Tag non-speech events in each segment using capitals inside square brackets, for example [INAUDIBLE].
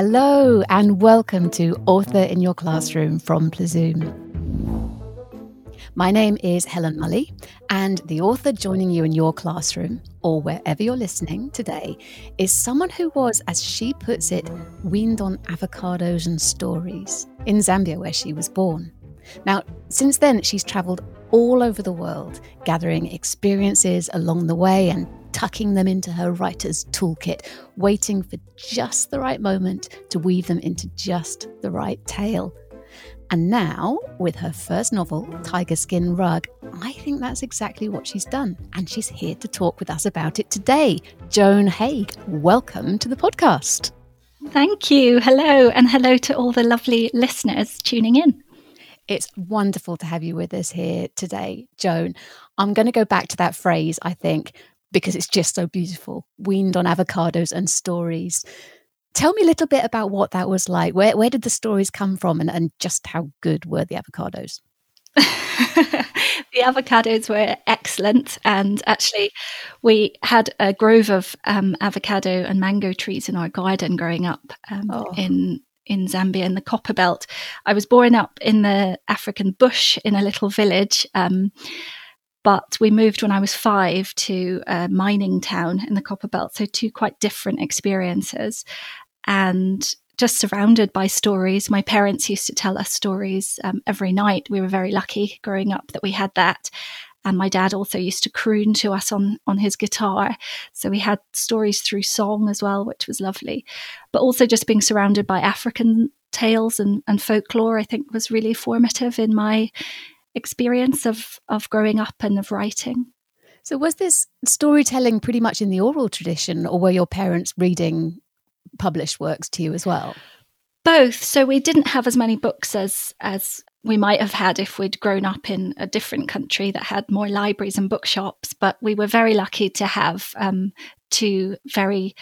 Hello, and welcome to Author in Your Classroom from Plazoom. My name is Helen Mully, and the author joining you in your classroom or wherever you're listening today is someone who was, as she puts it, weaned on avocados and stories in Zambia, where she was born. Now, since then, she's travelled all over the world, gathering experiences along the way and tucking them into her writer's toolkit, waiting for just the right moment to weave them into just the right tale. And now, with her first novel, Tiger Skin Rug, I think that's exactly what she's done. And she's here to talk with us about it today. Joan Haigh, welcome to the podcast. Thank you. Hello, and hello to all the lovely listeners tuning in. It's wonderful to have you with us here today, Joan. I'm going to go back to that phrase, I think, because it's just so beautiful. Weaned on avocados and stories. Tell me a little bit about what that was like. Where where did the stories come from and, and just how good were the avocados? [LAUGHS] the avocados were excellent. And actually, we had a grove of um, avocado and mango trees in our garden growing up um, oh. in in Zambia in the copper belt. I was born up in the African bush in a little village. Um, but we moved when I was five to a mining town in the copper belt. So, two quite different experiences. And just surrounded by stories. My parents used to tell us stories um, every night. We were very lucky growing up that we had that. And my dad also used to croon to us on, on his guitar. So we had stories through song as well, which was lovely. But also just being surrounded by African tales and, and folklore, I think was really formative in my experience of of growing up and of writing. So was this storytelling pretty much in the oral tradition or were your parents reading published works to you as well? Both. So we didn't have as many books as as we might have had if we'd grown up in a different country that had more libraries and bookshops. But we were very lucky to have um, two very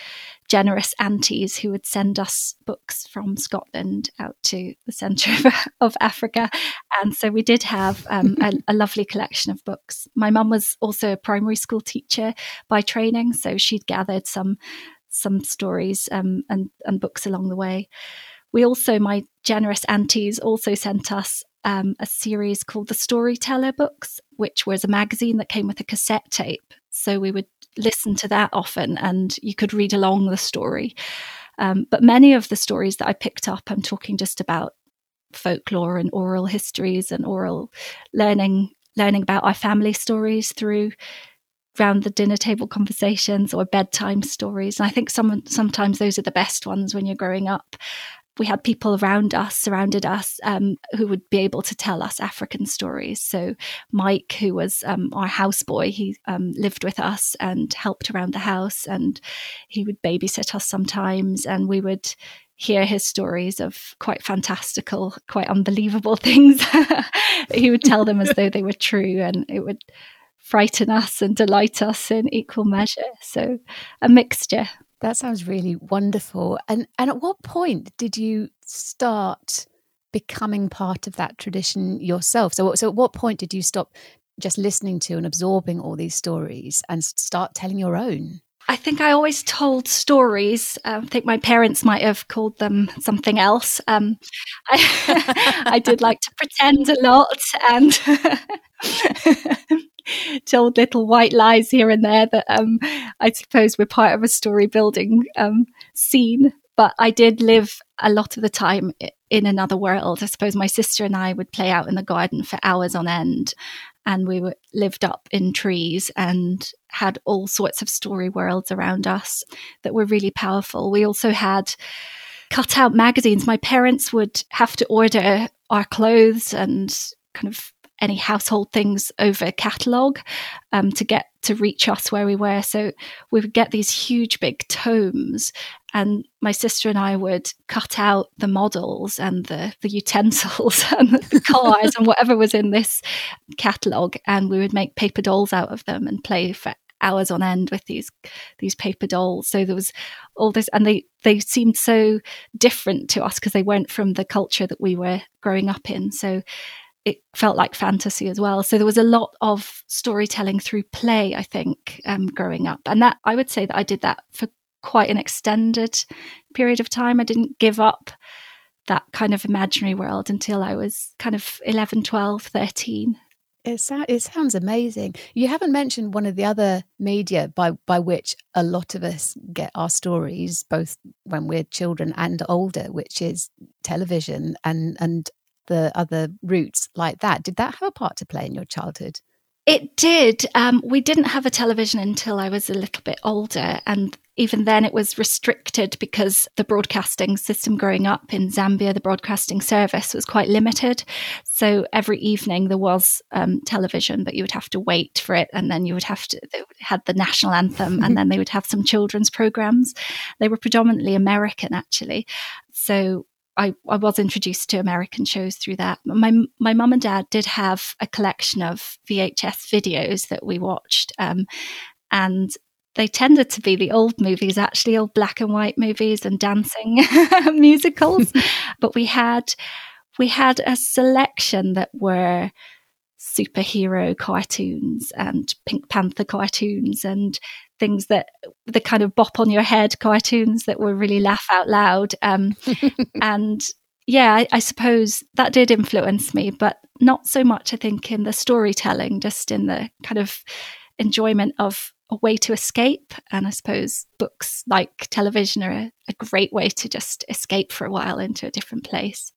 generous aunties who would send us books from Scotland out to the centre of, [LAUGHS] of Africa. And so we did have um, a, a, lovely collection of books. My mum was also a primary school teacher by training, so she'd gathered some some stories um, and, and books along the way. We also, my generous aunties also sent us um, a series called the Storyteller Books, which was a magazine that came with a cassette tape. So we would listen to that often and you could read along the story. Um, but many of the stories that I picked up, I'm talking just about folklore and oral histories and oral learning, learning about our family stories through round the dinner table conversations or bedtime stories. And I think some sometimes those are the best ones when you're growing up we had people around us, surrounded us, um, who would be able to tell us African stories. So Mike, who was um, our houseboy, he um, lived with us and helped around the house, and he would babysit us sometimes, and we would hear his stories of quite fantastical, quite unbelievable [LAUGHS] things. [LAUGHS] he would tell them as though they were true, and it would frighten us and delight us in equal measure. So a mixture. That sounds really wonderful. And and at what point did you start becoming part of that tradition yourself? So so at what point did you stop just listening to and absorbing all these stories and start telling your own? I think I always told stories. Uh, I think my parents might have called them something else. Um, I, [LAUGHS] I, did like to pretend a lot and [LAUGHS] [LAUGHS] told little white lies here and there that um, I suppose were part of a story building um, scene. But I did live a lot of the time in another world. I suppose my sister and I would play out in the garden for hours on end. And we were, lived up in trees and had all sorts of story worlds around us that were really powerful. We also had cut out magazines. My parents would have to order our clothes and kind of any household things over catalogue um, to get to reach us where we were. So we would get these huge big tomes, and my sister and I would cut out the models and the, the [LAUGHS] utensils and the [LAUGHS] cars and whatever was in this catalogue, and we would make paper dolls out of them and play for hours on end with these these paper dolls so there was all this and they they seemed so different to us because they weren't from the culture that we were growing up in so it felt like fantasy as well. So there was a lot of storytelling through play, I think, um, growing up. And that I would say that I did that for quite an extended period of time. I didn't give up that kind of imaginary world until I was kind of 11, 12, 13. It, it sounds amazing. You haven't mentioned one of the other media by, by which a lot of us get our stories, both when we're children and older, which is television and, and the other routes like that. Did that have a part to play in your childhood? It did. Um, we didn't have a television until I was a little bit older. And even then, it was restricted because the broadcasting system growing up in Zambia, the broadcasting service was quite limited. So every evening there was um, television, but you would have to wait for it. And then you would have to, they had the national anthem, and then they would have some children's programs. They were predominantly American, actually. So I, I was introduced to American shows through that. My my mum and dad did have a collection of VHS videos that we watched, um, and they tended to be the old movies, actually old black and white movies and dancing [LAUGHS] musicals. [LAUGHS] but we had we had a selection that were superhero cartoons and Pink Panther cartoons and things that the kind of bop on your head cartoons that were really laugh out loud. Um, [LAUGHS] and yeah, I, I, suppose that did influence me, but not so much, I think, in the storytelling, just in the kind of enjoyment of a way to escape. And I suppose books like television are a, a great way to just escape for a while into a different place.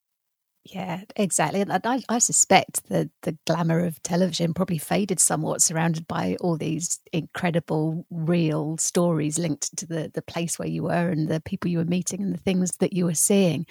Yeah, exactly. And I, I suspect that the glamour of television probably faded somewhat, surrounded by all these incredible, real stories linked to the, the place where you were and the people you were meeting and the things that you were seeing.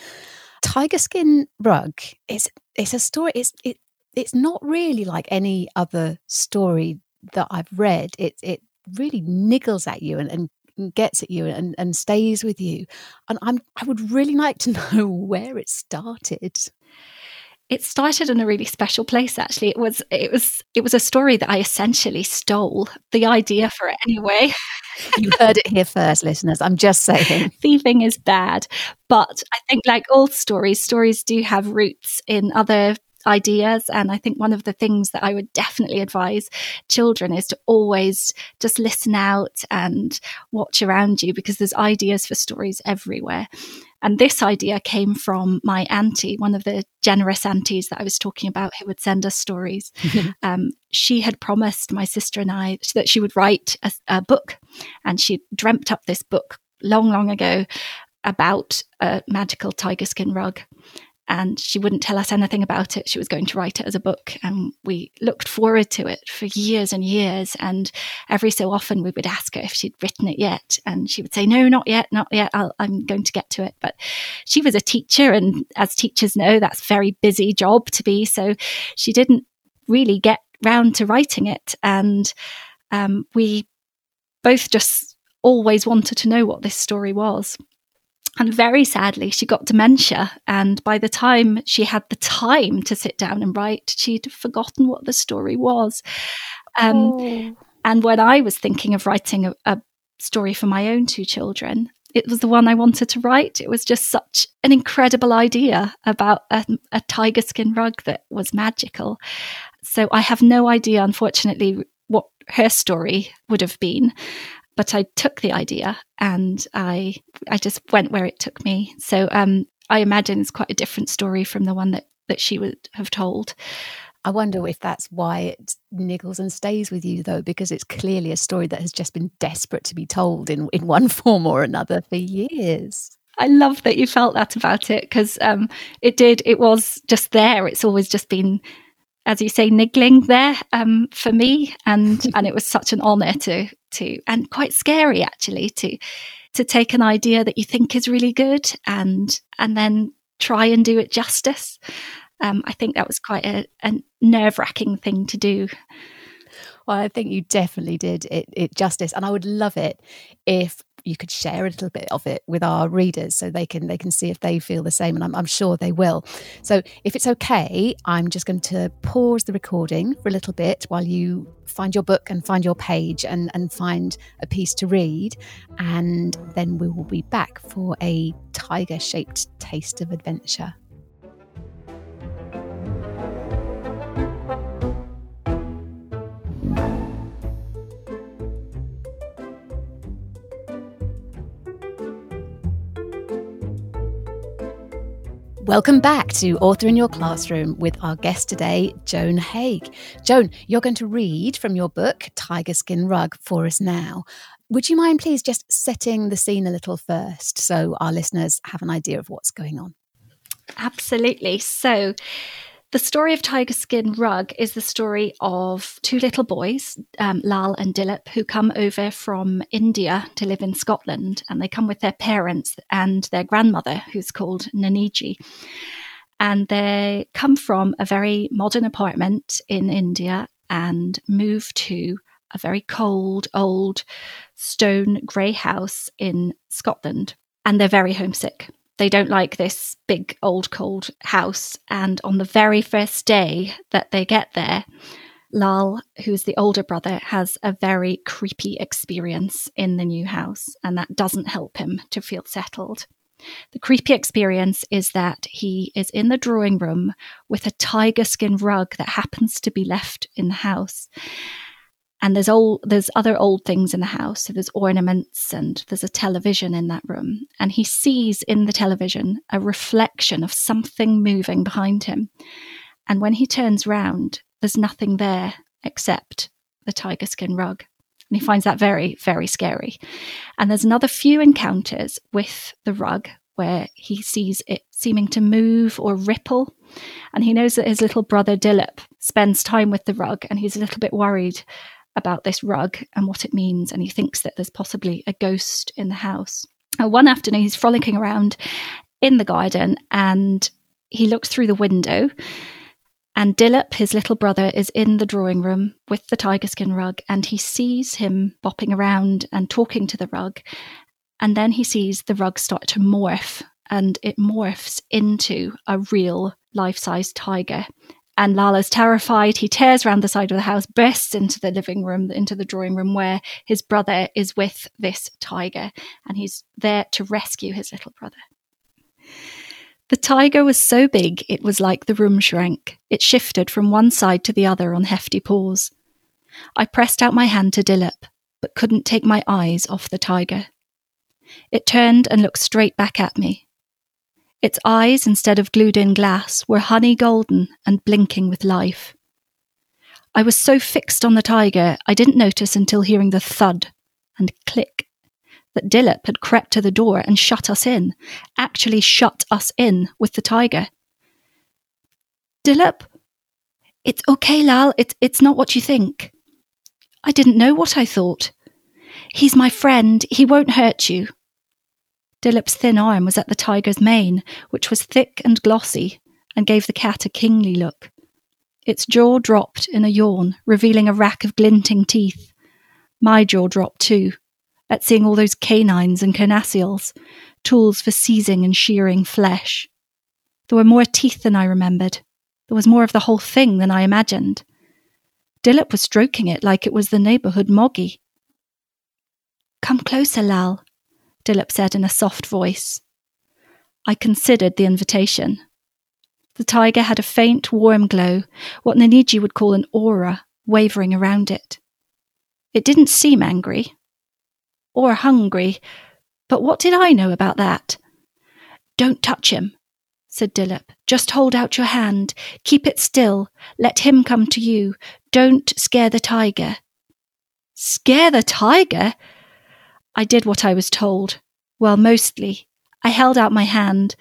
Tiger Skin Rug is it's a story. It's it it's not really like any other story that I've read. It it really niggles at you and, and gets at you and, and stays with you. And I'm I would really like to [LAUGHS] know where it started it started in a really special place actually. It was it was it was a story that i essentially stole the idea for it anyway. You heard it here first listeners. I'm just saying. [LAUGHS] Thieving is bad. But i think like all stories stories do have roots in other ideas. And I think one of the things that I would definitely advise children is to always just listen out and watch around you because there's ideas for stories everywhere. And this idea came from my auntie, one of the generous aunties that I was talking about who would send us stories. [LAUGHS] um, she had promised my sister and I that she would write a, a book, and she dreamt up this book long, long ago about a magical tiger skin rug and she wouldn't tell us anything about it. She was going to write it as a book, and we looked forward to it for years and years. And every so often, we would ask her if she'd written it yet, and she would say, "No, not yet, not yet. i am going to get to it." But she was a teacher, and as teachers know, that's a very busy job to be. So she didn't really get round to writing it, and um, we both just always wanted to know what this story was. And very sadly, she got dementia. And by the time she had the time to sit down and write, she'd forgotten what the story was. Um, oh. And when I was thinking of writing a, a story for my own two children, it was the one I wanted to write. It was just such an incredible idea about a, a tiger skin rug that was magical. So I have no idea, unfortunately, what her story would have been but I took the idea and I I just went where it took me. So um, I imagine it's quite a different story from the one that that she would have told. I wonder if that's why it niggles and stays with you, though, because it's clearly a story that has just been desperate to be told in, in one [LAUGHS] form or another for years. I love that you felt that about it because um, it did. It was just there. It's always just been, as you say, niggling there um, for me, and [LAUGHS] and it was such an honour to to and quite scary actually to to take an idea that you think is really good and and then try and do it justice. Um, I think that was quite a, a nerve wracking thing to do. Well, I think you definitely did it, it justice, and I would love it if you could share a little bit of it with our readers so they can they can see if they feel the same and I'm, I'm sure they will. So if it's okay i'm just going to pause the recording for a little bit while you find your book and find your page and and find a piece to read and then we will be back for a tiger shaped taste of adventure Welcome back to Author in Your Classroom with our guest today, Joan Haigh. Joan, you're going to read from your book, Tiger Skin Rug, for us now. Would you mind, please, just setting the scene a little first so our listeners have an idea of what's going on? Absolutely. So, the story of Tiger Skin Rug is the story of two little boys, um, Lal and Dilip, who come over from India to live in Scotland. And they come with their parents and their grandmother, who's called Naniji. And they come from a very modern apartment in India and move to a very cold, old stone grey house in Scotland. And they're very homesick they don't like this big old cold house. And on the very first day that they get there, Lal, who's the older brother, has a very creepy experience in the new house, and that doesn't help him to feel settled. The creepy experience is that he is in the drawing room with a tiger skin rug that happens to be left in the house and there's old there's other old things in the house. So there's ornaments and there's a television in that room. And he sees in the television a reflection of something moving behind him. And when he turns round there's nothing there except the tiger skin rug. And he finds that very very scary. And there's another few encounters with the rug where he sees it seeming to move or ripple. And he knows that his little brother Dilip spends time with the rug and he's a little bit worried about this rug and what it means, and he thinks that there's possibly a ghost in the house. Uh, one afternoon, he's frolicking around in the garden and he looks through the window. And Dilip, his little brother, is in the drawing room with the tiger skin rug, and he sees him bopping around and talking to the rug. And then he sees the rug start to morph, and it morphs into a real life size tiger. And Lala's terrified. He tears around the side of the house, bursts into the living room, into the drawing room where his brother is with this tiger, and he's there to rescue his little brother. The tiger was so big it was like the room shrank. It shifted from one side to the other on hefty paws. I pressed out my hand to Dilip, but couldn't take my eyes off the tiger. It turned and looked straight back at me. Its eyes, instead of glued in glass, were honey golden and blinking with life. I was so fixed on the tiger, I didn't notice until hearing the thud and click that Dilip had crept to the door and shut us in, actually shut us in with the tiger. Dilip, it's okay, Lal, it's, it's not what you think. I didn't know what I thought. He's my friend, he won't hurt you. Dilip's thin arm was at the tiger's mane, which was thick and glossy, and gave the cat a kingly look. Its jaw dropped in a yawn, revealing a rack of glinting teeth. My jaw dropped too, at seeing all those canines and carnassials, tools for seizing and shearing flesh. There were more teeth than I remembered. There was more of the whole thing than I imagined. Dilip was stroking it like it was the neighbourhood moggy. Come closer, Lal, Dilip said in a soft voice. I considered the invitation. The tiger had a faint, warm glow, what Naniji would call an aura, wavering around it. It didn't seem angry. Or hungry, but what did I know about that? Don't touch him, said Dilip. Just hold out your hand. Keep it still. Let him come to you. Don't scare the tiger. Scare the tiger? I did what I was told. Well, mostly. I held out my hand,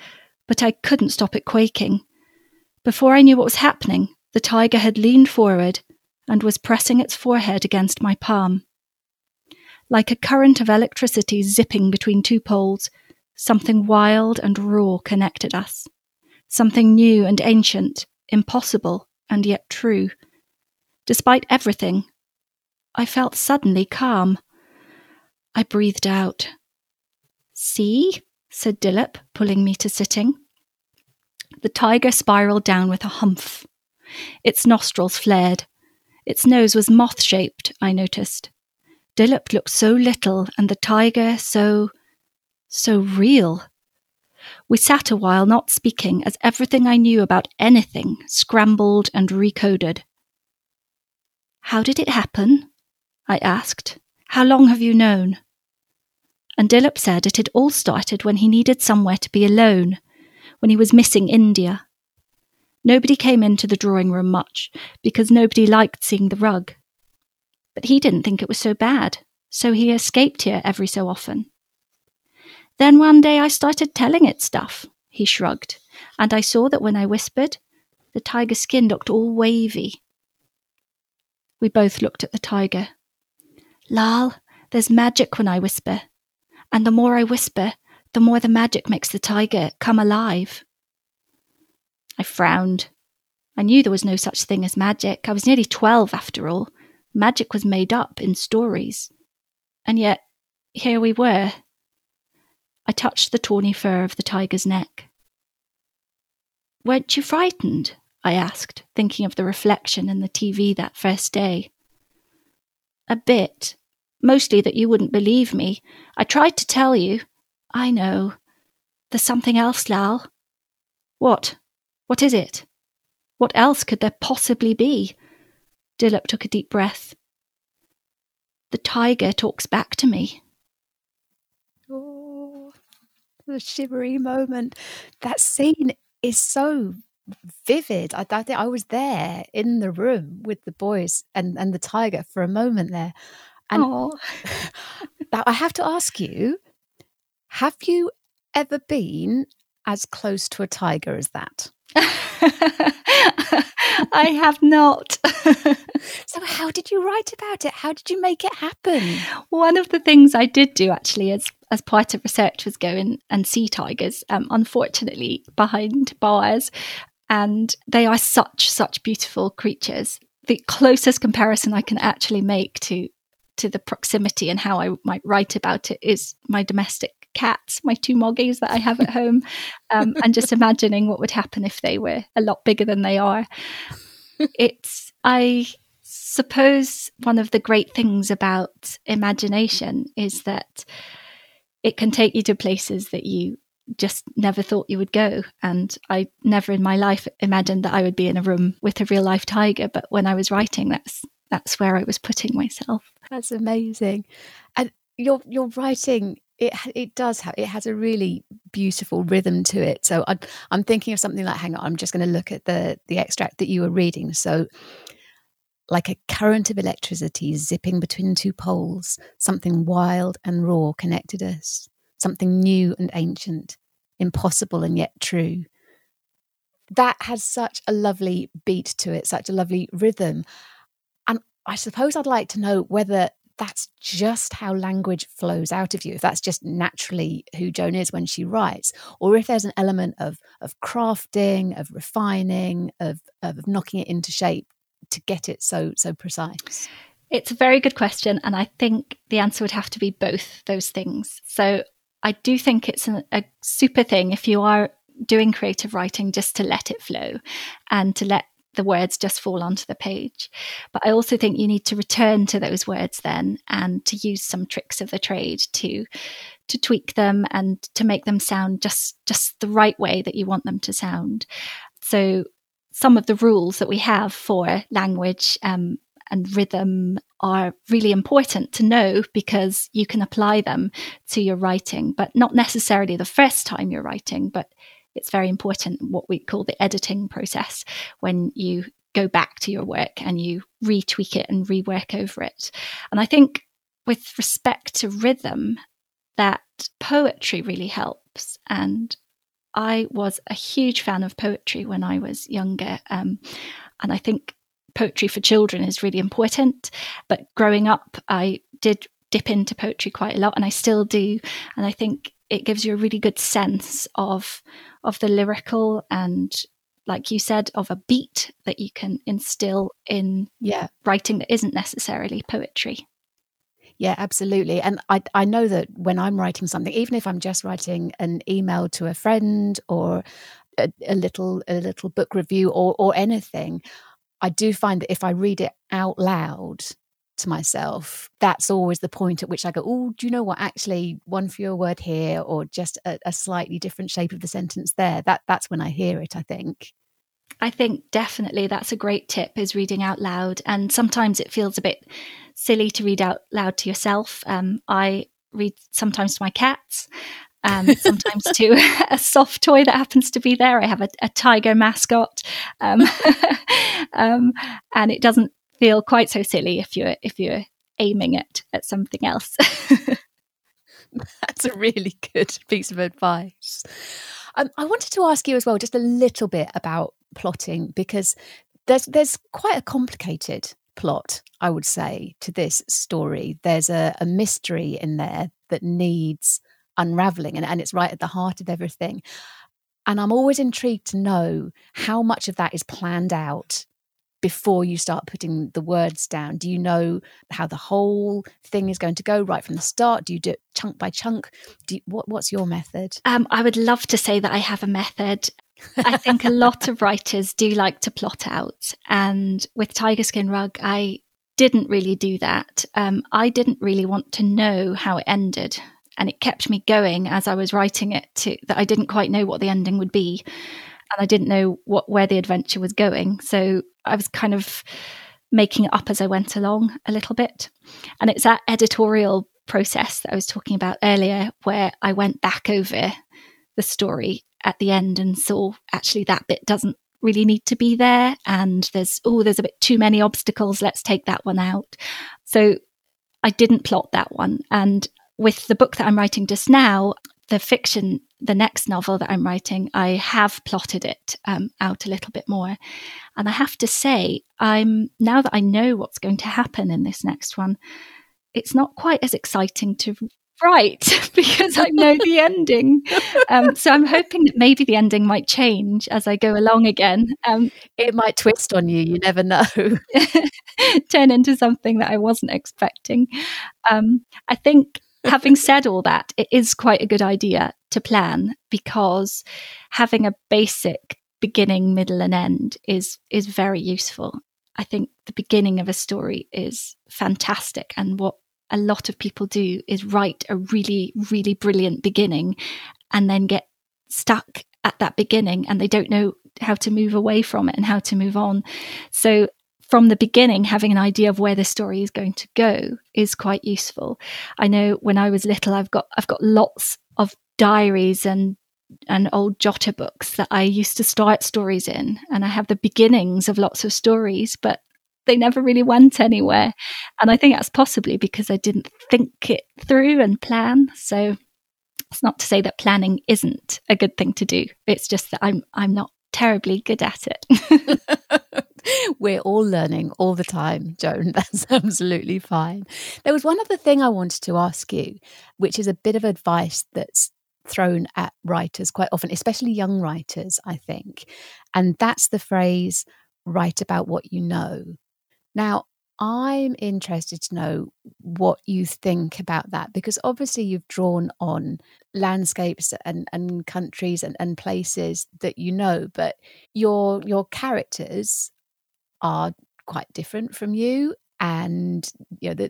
but I couldn't stop it quaking. Before I knew what was happening, the tiger had leaned forward and was pressing its forehead against my palm. Like a current of electricity zipping between two poles, something wild and raw connected us. Something new and ancient, impossible and yet true. Despite everything, I felt suddenly calm. I breathed out. See? said Dilip, pulling me to sitting. The tiger spiraled down with a humph. Its nostrils flared. Its nose was moth shaped, I noticed. Dilip looked so little, and the tiger so. so real. We sat a while not speaking, as everything I knew about anything scrambled and recoded. How did it happen? I asked. How long have you known? And Dilip said it had all started when he needed somewhere to be alone, when he was missing India. Nobody came into the drawing room much because nobody liked seeing the rug. But he didn't think it was so bad, so he escaped here every so often. Then one day I started telling it stuff, he shrugged, and I saw that when I whispered, the tiger's skin looked all wavy. We both looked at the tiger. Lal, there's magic when I whisper, and the more I whisper, the more the magic makes the tiger come alive. I frowned. I knew there was no such thing as magic. I was nearly 12 after all. Magic was made up in stories. And yet, here we were. I touched the tawny fur of the tiger's neck. Weren't you frightened? I asked, thinking of the reflection in the TV that first day. A bit. Mostly that you wouldn't believe me. I tried to tell you. I know. There's something else, Lal. What? What is it? What else could there possibly be? Dilip took a deep breath. The tiger talks back to me. Oh, the shivery moment. That scene is so vivid. I, I think I was there in the room with the boys and, and the tiger for a moment there. And [LAUGHS] now I have to ask you, have you ever been as close to a tiger as that? [LAUGHS] I have not. [LAUGHS] so, how did you write about it? How did you make it happen? One of the things I did do actually as as part of research was go in and see tigers. Um, unfortunately, behind bars, and they are such such beautiful creatures. The closest comparison I can actually make to to the proximity and how I might write about it is my domestic cats, my two moggies that I have at home, [LAUGHS] um, and just imagining what would happen if they were a lot bigger than they are. It's, I suppose, one of the great things about imagination is that it can take you to places that you just never thought you would go. And I never in my life imagined that I would be in a room with a real life tiger. But when I was writing, that's that's where I was putting myself. That's amazing. And your your writing it it does have it has a really beautiful rhythm to it. So I, I'm thinking of something like, hang on, I'm just going to look at the the extract that you were reading. So like a current of electricity zipping between two poles, something wild and raw connected us, something new and ancient, impossible and yet true. That has such a lovely beat to it, such a lovely rhythm. I suppose I'd like to know whether that's just how language flows out of you, if that's just naturally who Joan is when she writes, or if there's an element of of crafting, of refining, of of knocking it into shape to get it so so precise. It's a very good question, and I think the answer would have to be both those things. So I do think it's a, a super thing if you are doing creative writing just to let it flow and to let the words just fall onto the page. But I also think you need to return to those words then and to use some tricks of the trade to to tweak them and to make them sound just just the right way that you want them to sound. So some of the rules that we have for language um, and rhythm are really important to know because you can apply them to your writing, but not necessarily the first time you're writing, but it's very important what we call the editing process when you go back to your work and you retweak it and rework over it. And I think with respect to rhythm, that poetry really helps. And I was a huge fan of poetry when I was younger. Um, and I think poetry for children is really important. But growing up, I did dip into poetry quite a lot, and I still do. And I think it gives you a really good sense of of the lyrical and like you said of a beat that you can instill in yeah. writing that isn't necessarily poetry. Yeah absolutely. And i i know that when i'm writing something even if i'm just writing an email to a friend or a, a little a little book review or or anything i do find that if i read it out loud to myself, that's always the point at which I go, oh, do you know what? Actually, one fewer word here, or just a, a slightly different shape of the sentence there. That that's when I hear it. I think. I think definitely that's a great tip is reading out loud. And sometimes it feels a bit silly to read out loud to yourself. Um, I read sometimes to my cats and [LAUGHS] sometimes to [LAUGHS] a soft toy that happens to be there. I have a, a tiger mascot, um, [LAUGHS] um, and it doesn't feel quite so silly if you're if you're aiming it at something else. [LAUGHS] That's a really good [LAUGHS] piece of advice. Um, I wanted to ask you as well, just a little bit about plotting because there's there's quite a complicated plot, I would say, to this story. There's a, a mystery in there that needs unraveling, and, and it's right at the heart of everything. And I'm always intrigued to know how much of that is planned out before you start putting the words down? Do you know how the whole thing is going to go right from the start? Do you do it chunk by chunk? You, what, what's your method? Um, I would love to say that I have a method. I think a lot of [LAUGHS] writers do like to plot out. And with Tiger Skin Rug, I didn't really do that. Um, I didn't really want to know how it ended. And it kept me going as I was writing it to that I didn't quite know what the ending would be and I didn't know what where the adventure was going. So I was kind of making it up as I went along a little bit. And it's that editorial process that I was talking about earlier where I went back over the story at the end and saw actually that bit doesn't really need to be there and there's oh there's a bit too many obstacles let's take that one out so i didn't plot that one and with the book that i'm writing just now the fiction, the next novel that I'm writing, I have plotted it um, out a little bit more. And I have to say, I'm now that I know what's going to happen in this next one, it's not quite as exciting to write [LAUGHS] because I know the [LAUGHS] ending. Um, so I'm hoping that maybe the ending might change as I go along again. Um, it might twist on you, you never know. [LAUGHS] turn into something that I wasn't expecting. Um, I think having said all that, it is quite a good idea to plan because having a basic beginning, middle, and end is is very useful. I think the beginning of a story is fantastic, and what a lot of people do is write a really, really brilliant beginning and then get stuck at that beginning and they don't know how to move away from it and how to move on. So from the beginning, having an idea of where the story is going to go is quite useful. I know when I was little, I've got I've got lots of diaries and and old jotter books that I used to start stories in, and I have the beginnings of lots of stories, but they never really went anywhere. And I think that's possibly because I didn't think it through and plan. So it's not to say that planning isn't a good thing to do. It's just that I'm I'm not terribly good at it. [LAUGHS] [LAUGHS] We're all learning all the time, [LAUGHS] Joan. That's absolutely fine. There was one other thing I wanted to ask you, which is a bit of advice that's thrown at writers quite often, especially young writers, I think. And that's the phrase, write about what you know. Now, I'm interested to know what you think about that because obviously you've drawn on landscapes and, and countries and, and places that you know, but your your characters are quite different from you and you know the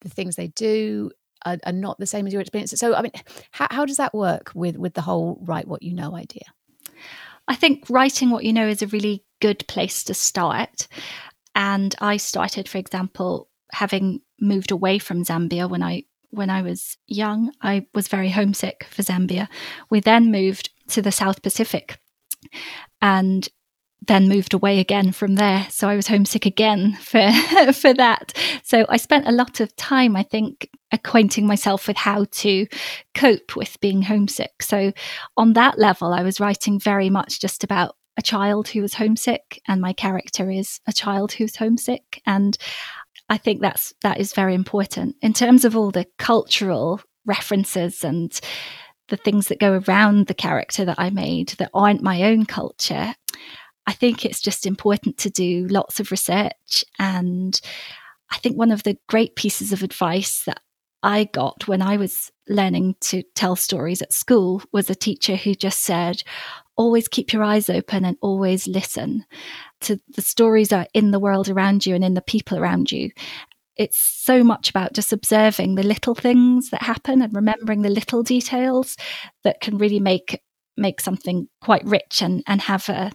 the things they do are, are not the same as your experience So I mean how, how does that work with with the whole write what you know idea? I think writing what you know is a really good place to start. And I started, for example, having moved away from Zambia when I when I was young. I was very homesick for Zambia. We then moved to the South Pacific and then moved away again from there. So I was homesick again for [LAUGHS] for that. So I spent a lot of time, I think, acquainting myself with how to cope with being homesick. So on that level, I was writing very much just about a child who was homesick, and my character is a child who's homesick. And I think that's that is very important in terms of all the cultural references and the things that go around the character that I made that aren't my own culture. I think it's just important to do lots of research. And I think one of the great pieces of advice that I got when I was learning to tell stories at school was a teacher who just said, always keep your eyes open and always listen to the stories that are in the world around you and in the people around you. It's so much about just observing the little things that happen and remembering the little details that can really make make something quite rich and, and have a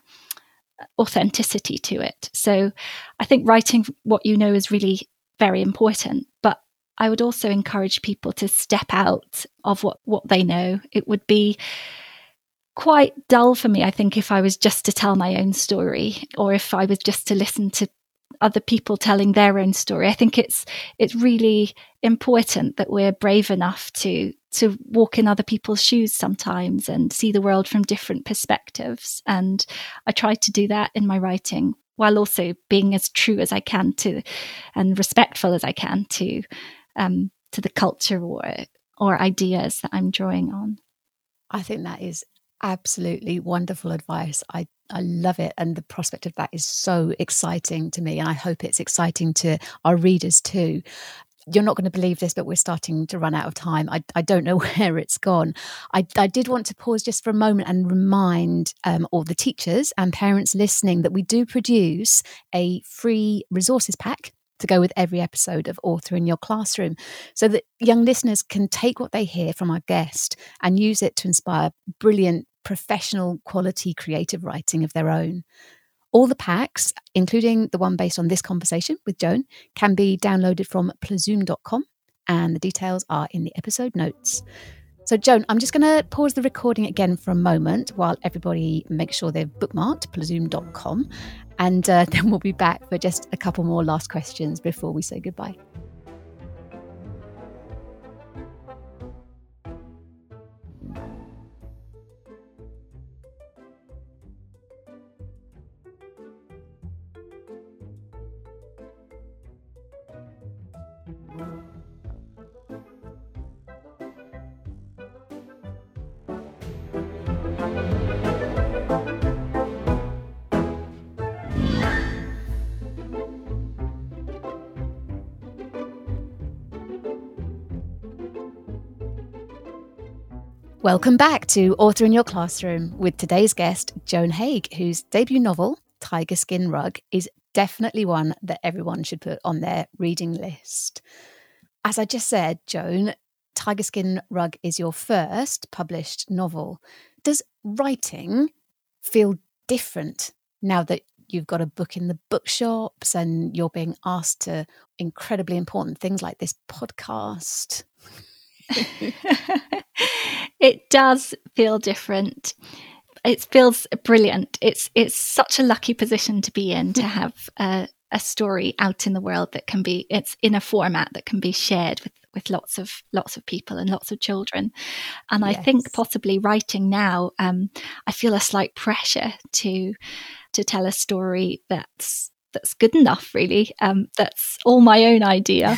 authenticity to it. So I think writing what you know is really very important. But I would also encourage people to step out of what, what they know. It would be quite dull for me, I think, if I was just to tell my own story or if I was just to listen to other people telling their own story. I think it's it's really important that we're brave enough to to walk in other people's shoes sometimes and see the world from different perspectives. And I try to do that in my writing while also being as true as I can to and respectful as I can to um, to the culture or or ideas that I'm drawing on. I think that is absolutely wonderful advice. I I love it, and the prospect of that is so exciting to me, and I hope it's exciting to our readers too. You're not going to believe this, but we're starting to run out of time. I, I don't know [LAUGHS] where it's gone. I, I did want to pause just for a moment and remind um, all the teachers and parents listening that we do produce a free resources pack to go with every episode of Author in Your Classroom so that young listeners can take what they hear from our guest and use it to inspire brilliant, professional, quality creative writing of their own. All the packs, including the one based on this conversation with Joan, can be downloaded from plazoom.com, and the details are in the episode notes. So, Joan, I'm just going to pause the recording again for a moment while everybody makes sure they've bookmarked plazoom.com. And uh, [LAUGHS] then we'll be back for just a couple more last questions before we say goodbye. Welcome back to Author in Your Classroom with today's guest, Joan Haigh, whose debut novel, Tiger Skin Rug, is definitely one that everyone should put on their reading list. As I just said, Joan, Tiger Skin Rug is your first published novel. Does writing feel different now that you've got a book in the bookshops and you're being asked to incredibly important things like this podcast? [LAUGHS] it does feel different. It feels brilliant. It's it's such a lucky position to be in to have a, a story out in the world that can be it's in a format that can be shared with with lots of lots of people and lots of children and yes. i think possibly writing now um, i feel a slight pressure to to tell a story that's that's good enough really um, that's all my own idea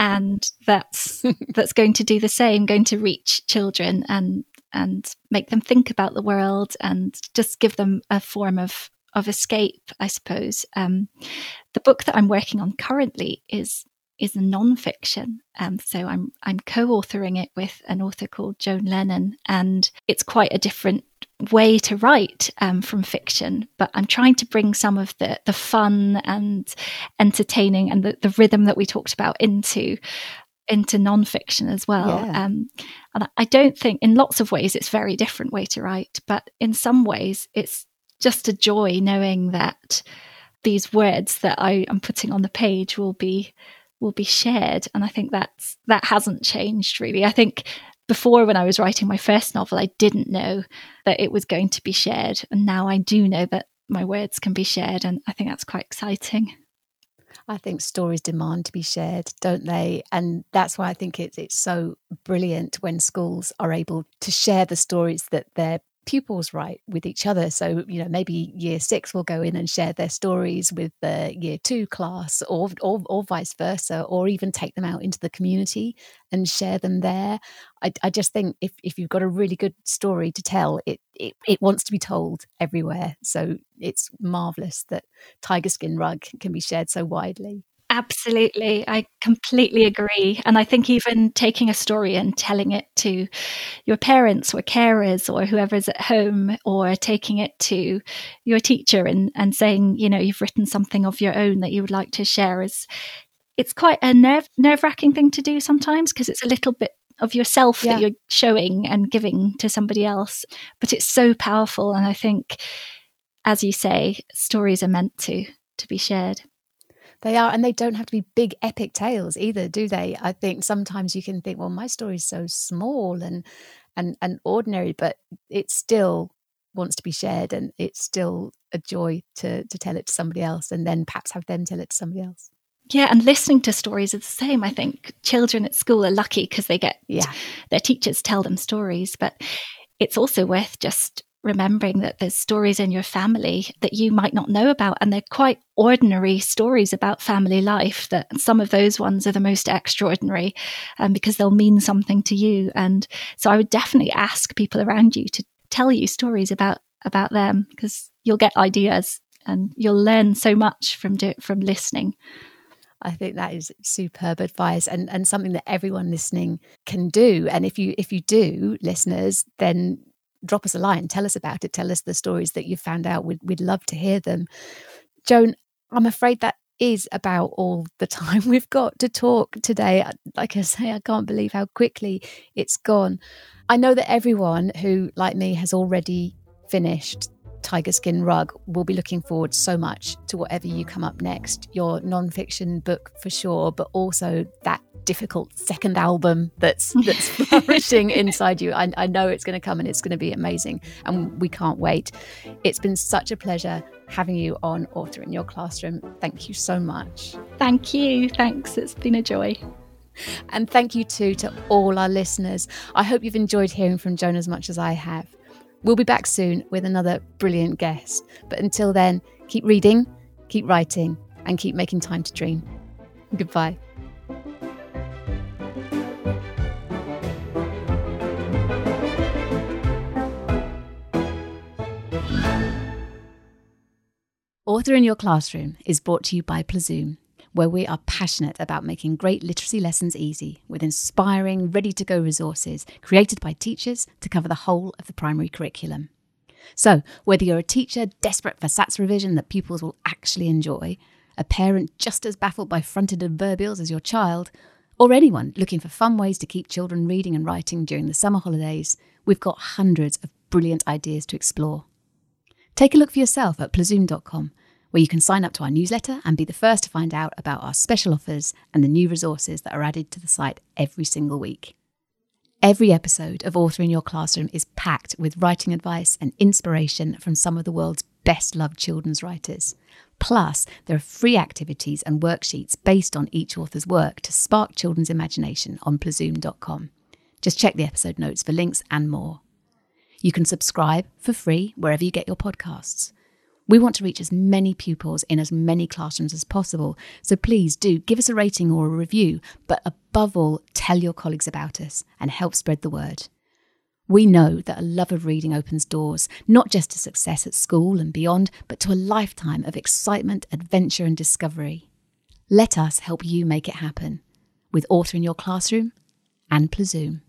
and that's [LAUGHS] that's going to do the same going to reach children and and make them think about the world and just give them a form of of escape i suppose. Um, the book that i'm working on currently is is a non-fiction. Um, so i'm i'm co-authoring it with an author called joan lennon and it's quite a different way to write um, from fiction, but I'm trying to bring some of the the fun and entertaining and the, the rhythm that we talked about into into nonfiction as well. Yeah. Um, and I don't think, in lots of ways, it's very different way to write, but in some ways, it's just a joy knowing that these words that I am putting on the page will be will be shared and i think that's that hasn't changed really i think before when I was writing my first novel, I didn't know that it was going to be shared. And now I do know that my words can be shared. And I think that's quite exciting. I think stories demand to be shared, don't they? And that's why I think it's it's so brilliant when schools are able to share the stories that they're pupils write with each other. So, you know, maybe year six will go in and share their stories with the year two class or, or, or vice versa, or even take them out into the community and share them there. I, I just think if, if you've got a really good story to tell, it, it, it wants to be told everywhere. So it's marvelous that Tiger Skin Rug can be shared so widely. Absolutely. I completely agree. And I think even taking a story and telling it to your parents or carers or whoever's at home, or taking it to your teacher and, and saying, you know, you've written something of your own that you would like to share is it's quite a nerve nerve wracking thing to do sometimes because it's a little bit of yourself yeah. that you're showing and giving to somebody else. But it's so powerful. And I think, as you say, stories are meant to to be shared. They are, and they don't have to be big epic tales either, do they? I think sometimes you can think, well, my story is so small and and and ordinary, but it still wants to be shared, and it's still a joy to to tell it to somebody else, and then perhaps have them tell it to somebody else. Yeah, and listening to stories is the same. I think children at school are lucky because they get yeah. their teachers tell them stories, but it's also worth just remembering that there's stories in your family that you might not know about and they're quite ordinary stories about family life that some of those ones are the most extraordinary um, because they'll mean something to you and so i would definitely ask people around you to tell you stories about about them because you'll get ideas and you'll learn so much from do, from listening I think that is superb advice and, and something that everyone listening can do. And if you if you do, listeners, then drop us a line, tell us about it, tell us the stories that you found out. We'd, we'd love to hear them. Joan, I'm afraid that is about all the time we've got to talk today. Like I say, I can't believe how quickly it's gone. I know that everyone who, like me, has already finished Tiger Skin Rug will be looking forward so much to whatever you come up next. Your non-fiction book for sure, but also that difficult second album that's that's [LAUGHS] flourishing inside you. I, I know it's going to come and it's going to be amazing, and we can't wait. It's been such a pleasure having you on Author in Your Classroom. Thank you so much. Thank you. Thanks. It's been a joy. And thank you too to all our listeners. I hope you've enjoyed hearing from Joan as much as I have. We'll be back soon with another brilliant guest. But until then, keep reading, keep writing, and keep making time to dream. Goodbye. Author in Your Classroom is brought to you by Plazoom, where we are passionate about making great literacy lessons easy with inspiring, ready to go resources created by teachers to cover the whole of the primary curriculum. So, whether you're a teacher desperate for SATs revision that pupils will actually enjoy, a parent just as baffled by fronted adverbials as your child, or anyone looking for fun ways to keep children reading and writing during the summer holidays, we've got hundreds of brilliant ideas to explore. Take a look for yourself at plazoom.com where you can sign up to our newsletter and be the first to find out about our special offers and the new resources that are added to the site every single week. Every episode of Author in Your Classroom is packed with writing advice and inspiration from some of the world's best loved children's writers. Plus, there are free activities and worksheets based on each author's work to spark children's imagination on plazoom.com. Just check the episode notes for links and more. You can subscribe for free wherever you get your podcasts. We want to reach as many pupils in as many classrooms as possible, so please do give us a rating or a review, but above all, tell your colleagues about us and help spread the word. We know that a love of reading opens doors, not just to success at school and beyond, but to a lifetime of excitement, adventure, and discovery. Let us help you make it happen with Author in Your Classroom and Plazoom.